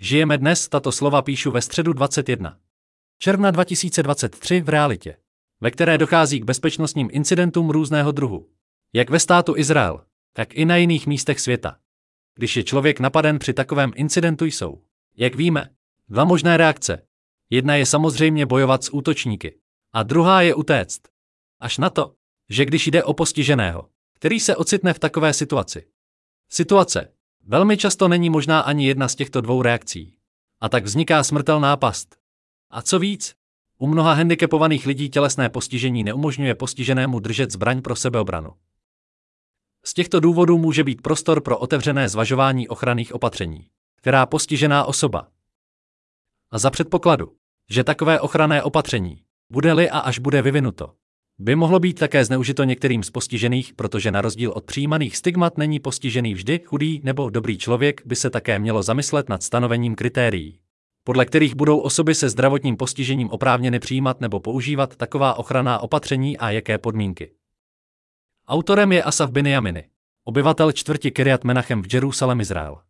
Žijeme dnes, tato slova píšu ve středu 21. Června 2023 v realitě, ve které dochází k bezpečnostním incidentům různého druhu. Jak ve státu Izrael, tak i na jiných místech světa. Když je člověk napaden při takovém incidentu jsou, jak víme, dva možné reakce. Jedna je samozřejmě bojovat s útočníky, a druhá je utéct. Až na to, že když jde o postiženého, který se ocitne v takové situaci. Situace velmi často není možná ani jedna z těchto dvou reakcí. A tak vzniká smrtelná past. A co víc, u mnoha handicapovaných lidí tělesné postižení neumožňuje postiženému držet zbraň pro sebeobranu. Z těchto důvodů může být prostor pro otevřené zvažování ochranných opatření, která postižená osoba. A za předpokladu, že takové ochranné opatření, bude-li a až bude vyvinuto, by mohlo být také zneužito některým z postižených, protože na rozdíl od přijímaných stigmat není postižený vždy chudý nebo dobrý člověk, by se také mělo zamyslet nad stanovením kritérií, podle kterých budou osoby se zdravotním postižením oprávněny přijímat nebo používat taková ochranná opatření a jaké podmínky. Autorem je Asaf Binjaminy, obyvatel čtvrti Kiryat Menachem v Jeruzalém, Izrael.